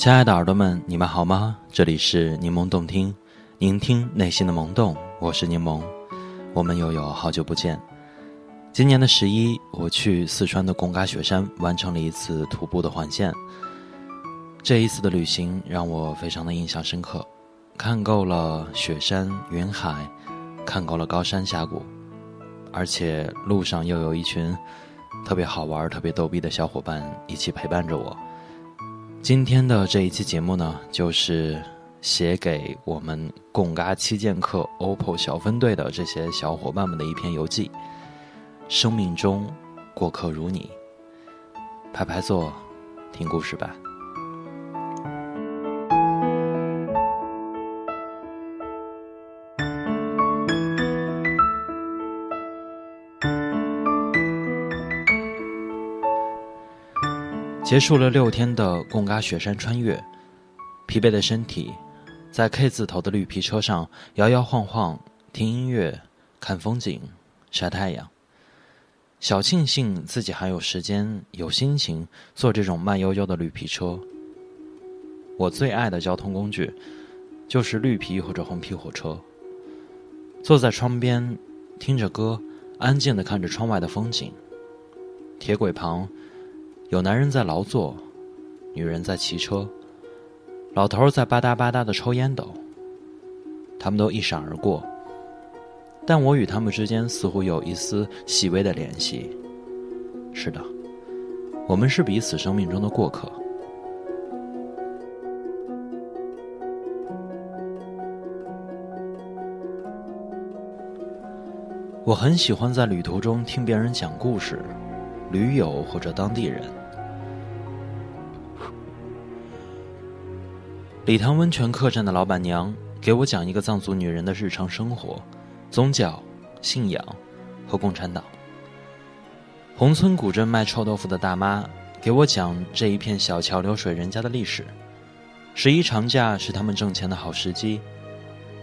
亲爱的耳朵们，你们好吗？这里是柠檬动听，聆听内心的萌动。我是柠檬，我们又有好久不见。今年的十一，我去四川的贡嘎雪山完成了一次徒步的环线。这一次的旅行让我非常的印象深刻，看够了雪山云海，看够了高山峡谷，而且路上又有一群特别好玩、特别逗逼的小伙伴一起陪伴着我。今天的这一期节目呢，就是写给我们贡嘎七剑客 OPPO 小分队的这些小伙伴们的一篇游记。生命中，过客如你，排排坐，听故事吧。结束了六天的贡嘎雪山穿越，疲惫的身体，在 K 字头的绿皮车上摇摇晃晃，听音乐，看风景，晒太阳。小庆幸自己还有时间、有心情坐这种慢悠悠的绿皮车。我最爱的交通工具，就是绿皮或者红皮火车。坐在窗边，听着歌，安静的看着窗外的风景。铁轨旁。有男人在劳作，女人在骑车，老头在吧嗒吧嗒的抽烟斗。他们都一闪而过，但我与他们之间似乎有一丝细微的联系。是的，我们是彼此生命中的过客。我很喜欢在旅途中听别人讲故事，驴友或者当地人。礼堂温泉客栈的老板娘给我讲一个藏族女人的日常生活、宗教、信仰和共产党。红村古镇卖臭豆腐的大妈给我讲这一片小桥流水人家的历史。十一长假是他们挣钱的好时机，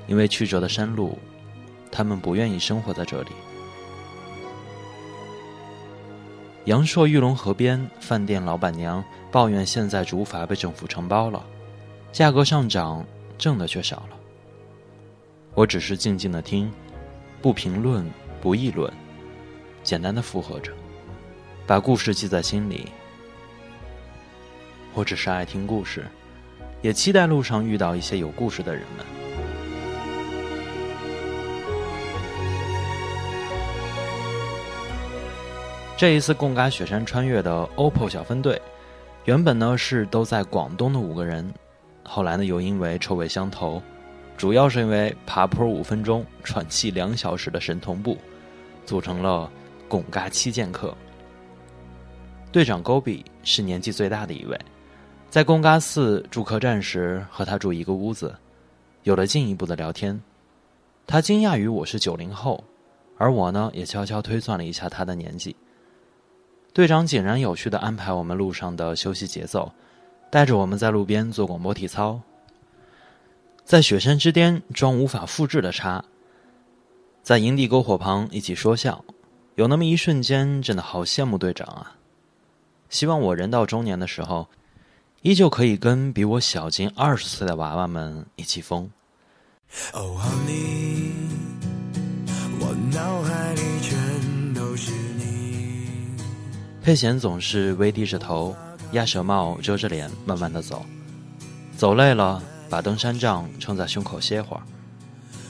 因为曲折的山路，他们不愿意生活在这里。阳朔玉龙河边饭店老板娘抱怨，现在竹筏被政府承包了。价格上涨，挣的却少了。我只是静静的听，不评论，不议论，简单的附和着，把故事记在心里。我只是爱听故事，也期待路上遇到一些有故事的人们。这一次贡嘎雪山穿越的 OPPO 小分队，原本呢是都在广东的五个人。后来呢，又因为臭味相投，主要是因为爬坡五分钟、喘气两小时的神同步，组成了贡嘎七剑客。队长勾比是年纪最大的一位，在贡嘎寺住客栈时和他住一个屋子，有了进一步的聊天。他惊讶于我是九零后，而我呢也悄悄推算了一下他的年纪。队长井然有序的安排我们路上的休息节奏。带着我们在路边做广播体操，在雪山之巅装无法复制的叉，在营地篝火旁一起说笑，有那么一瞬间，真的好羡慕队长啊！希望我人到中年的时候，依旧可以跟比我小近二十岁的娃娃们一起疯。哦，honey，我脑海里全都是你。佩贤总是微低着头。鸭舌帽遮着脸，慢慢的走，走累了，把登山杖撑在胸口歇会儿。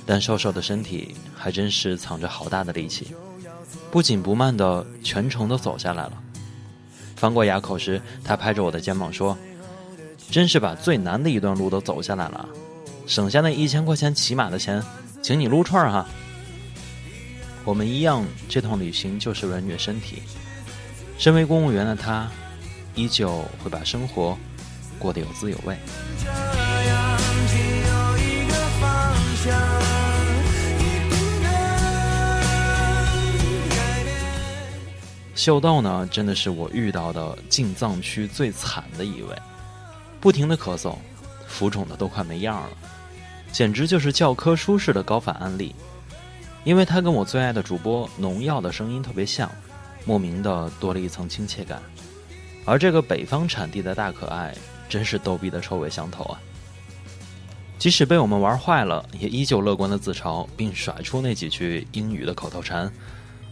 但瘦瘦的身体还真是藏着好大的力气，不紧不慢的全程都走下来了。翻过垭口时，他拍着我的肩膀说：“真是把最难的一段路都走下来了，省下那一千块钱骑马的钱，请你撸串儿哈。”我们一样，这趟旅行就是为了虐身体。身为公务员的他。依旧会把生活过得有滋有味。秀豆呢，真的是我遇到的进藏区最惨的一位，不停的咳嗽，浮肿的都快没样了，简直就是教科书式的高反案例。因为他跟我最爱的主播农药的声音特别像，莫名的多了一层亲切感。而这个北方产地的大可爱，真是逗逼的臭味相投啊！即使被我们玩坏了，也依旧乐观的自嘲，并甩出那几句英语的口头禅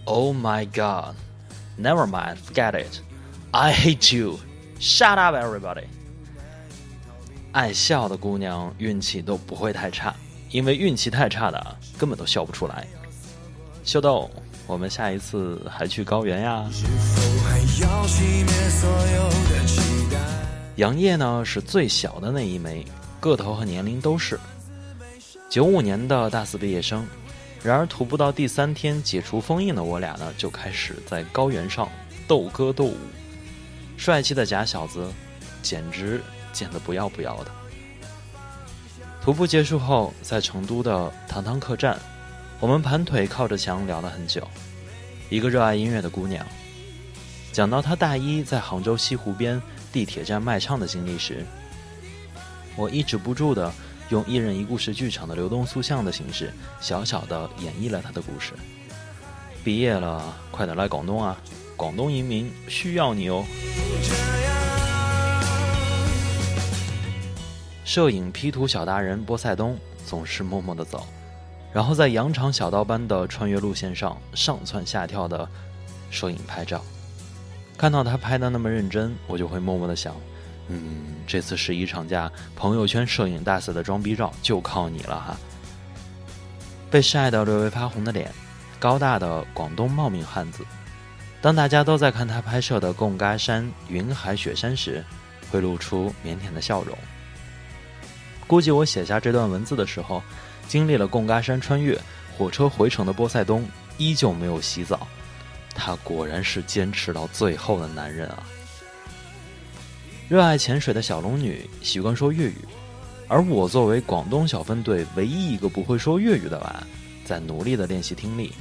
：“Oh my God, never mind, forget it, I hate you, shut up, everybody。”爱笑的姑娘运气都不会太差，因为运气太差的根本都笑不出来。秀豆，我们下一次还去高原呀？杨烨呢是最小的那一枚。个头和年龄都是九五年的大四毕业生，然而徒步到第三天解除封印的我俩呢，就开始在高原上斗歌斗舞。帅气的假小子，简直贱得不要不要的。徒步结束后，在成都的堂堂客栈，我们盘腿靠着墙聊了很久。一个热爱音乐的姑娘，讲到她大一在杭州西湖边地铁站卖唱的经历时。我抑制不住的用一人一故事剧场的流动塑像的形式，小小的演绎了他的故事。毕业了，快点来广东啊！广东移民需要你哦。摄影 P 图小达人波塞冬总是默默的走，然后在羊肠小道般的穿越路线上上蹿下跳的摄影拍照。看到他拍的那么认真，我就会默默的想。嗯，这次十一长假，朋友圈摄影大赛的装逼照就靠你了哈！被晒得略微发红的脸，高大的广东茂名汉子。当大家都在看他拍摄的贡嘎山云海雪山时，会露出腼腆的笑容。估计我写下这段文字的时候，经历了贡嘎山穿越火车回程的波塞冬依旧没有洗澡。他果然是坚持到最后的男人啊！热爱潜水的小龙女习惯说粤语，而我作为广东小分队唯一一个不会说粤语的娃，在努力的练习听力。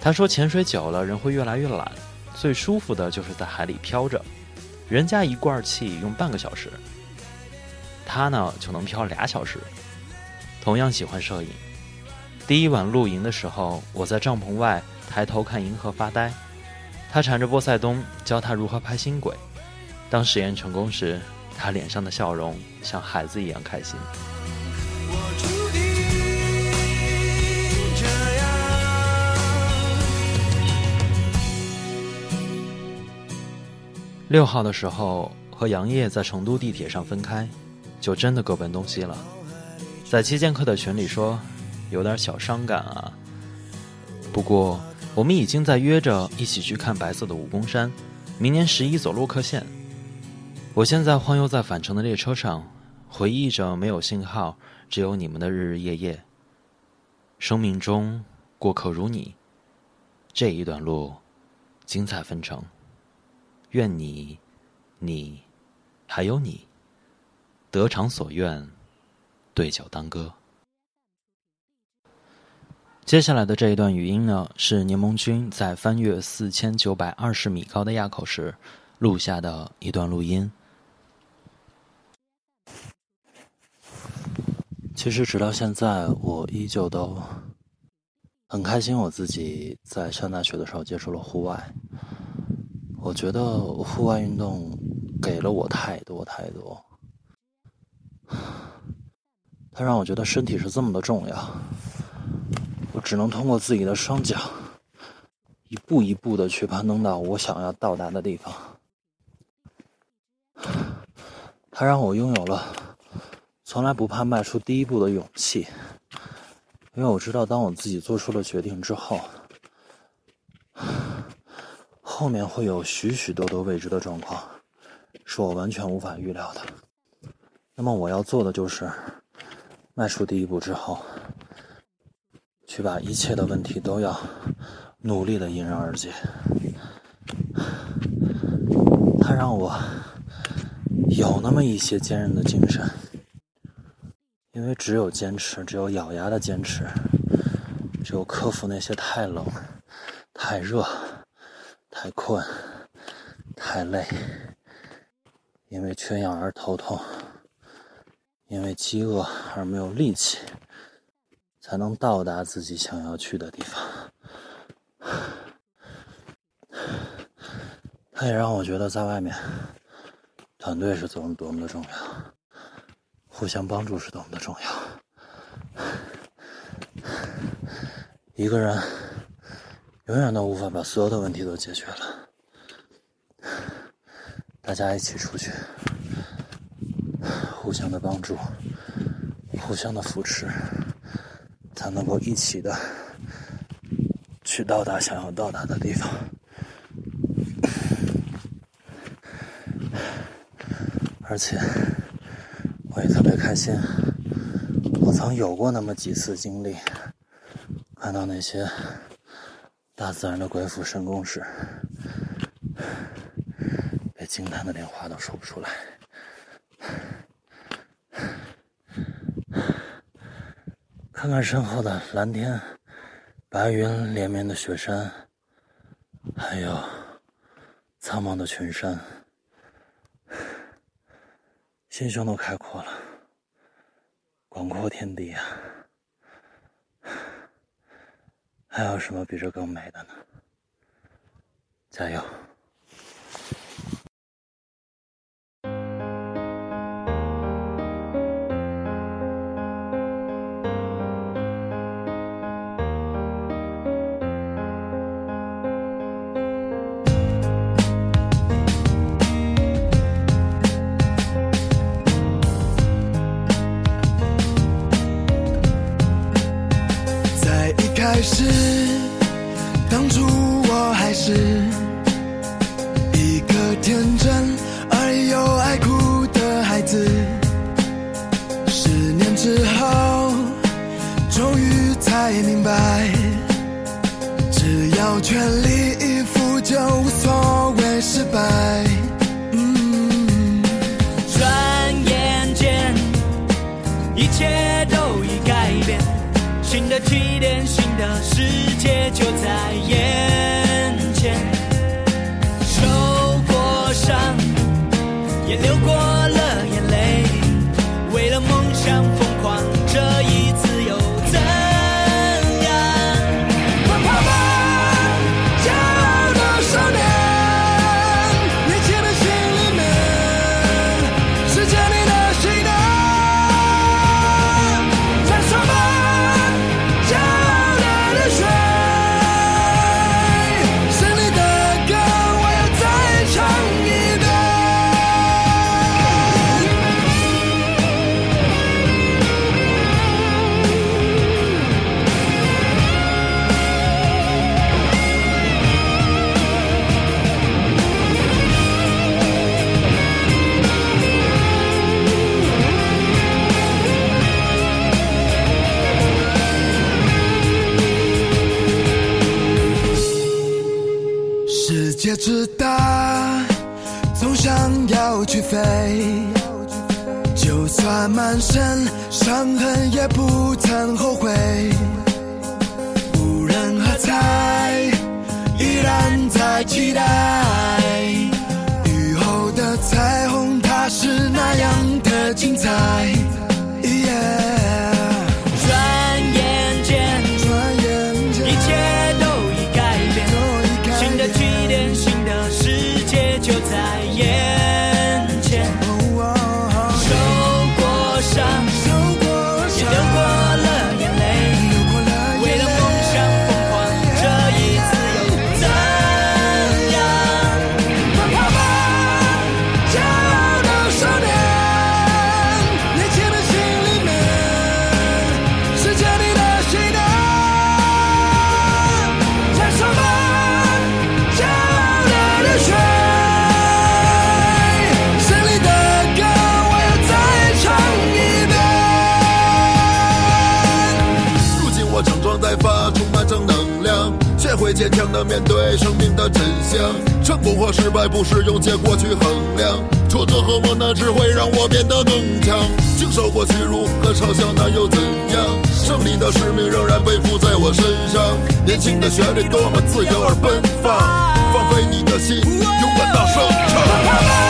他说潜水久了人会越来越懒，最舒服的就是在海里漂着，人家一罐气用半个小时，他呢就能漂俩小时。同样喜欢摄影，第一晚露营的时候，我在帐篷外抬头看银河发呆，他缠着波塞冬教他如何拍星轨。当实验成功时，他脸上的笑容像孩子一样开心。六号的时候和杨烨在成都地铁上分开，就真的各奔东西了。在期间课的群里说，有点小伤感啊。不过我们已经在约着一起去看白色的武功山，明年十一走洛克线。我现在晃悠在返程的列车上，回忆着没有信号，只有你们的日日夜夜。生命中过客如你，这一段路精彩纷呈。愿你、你还有你得偿所愿，对酒当歌。接下来的这一段语音呢，是柠檬君在翻越四千九百二十米高的垭口时录下的一段录音。其实直到现在，我依旧都很开心。我自己在上大学的时候接触了户外，我觉得户外运动给了我太多太多。它让我觉得身体是这么的重要。我只能通过自己的双脚，一步一步的去攀登到我想要到达的地方。它让我拥有了。从来不怕迈出第一步的勇气，因为我知道，当我自己做出了决定之后，后面会有许许多多未知的状况，是我完全无法预料的。那么我要做的就是，迈出第一步之后，去把一切的问题都要努力的迎刃而解。它让我有那么一些坚韧的精神。因为只有坚持，只有咬牙的坚持，只有克服那些太冷、太热、太困、太累，因为缺氧而头痛，因为饥饿而没有力气，才能到达自己想要去的地方。他也让我觉得，在外面团队是多么多么的重要，互相帮助是多么的重要。一个人永远都无法把所有的问题都解决了，大家一起出去，互相的帮助，互相的扶持，才能够一起的去到达想要到达的地方。而且，我也特别开心。我曾有过那么几次经历，看到那些大自然的鬼斧神工时，被惊叹的连话都说不出来。看看身后的蓝天、白云连绵的雪山，还有苍茫的群山。心胸都开阔了，广阔天地啊，还有什么比这更美的呢？加油！界就在世界之大，总想要去飞，就算满身伤痕也不曾后悔。无人喝彩，依然在期待。雨后的彩虹，它是那样的精彩。坚强的面对生命的真相，成功和失败不是用结果去衡量，挫折和磨难只会让我变得更强。经受过屈辱和嘲笑，那又怎样？胜利的使命仍然背负在我身上。年轻的旋律多么自由而奔放，放飞你的心，勇敢大声唱。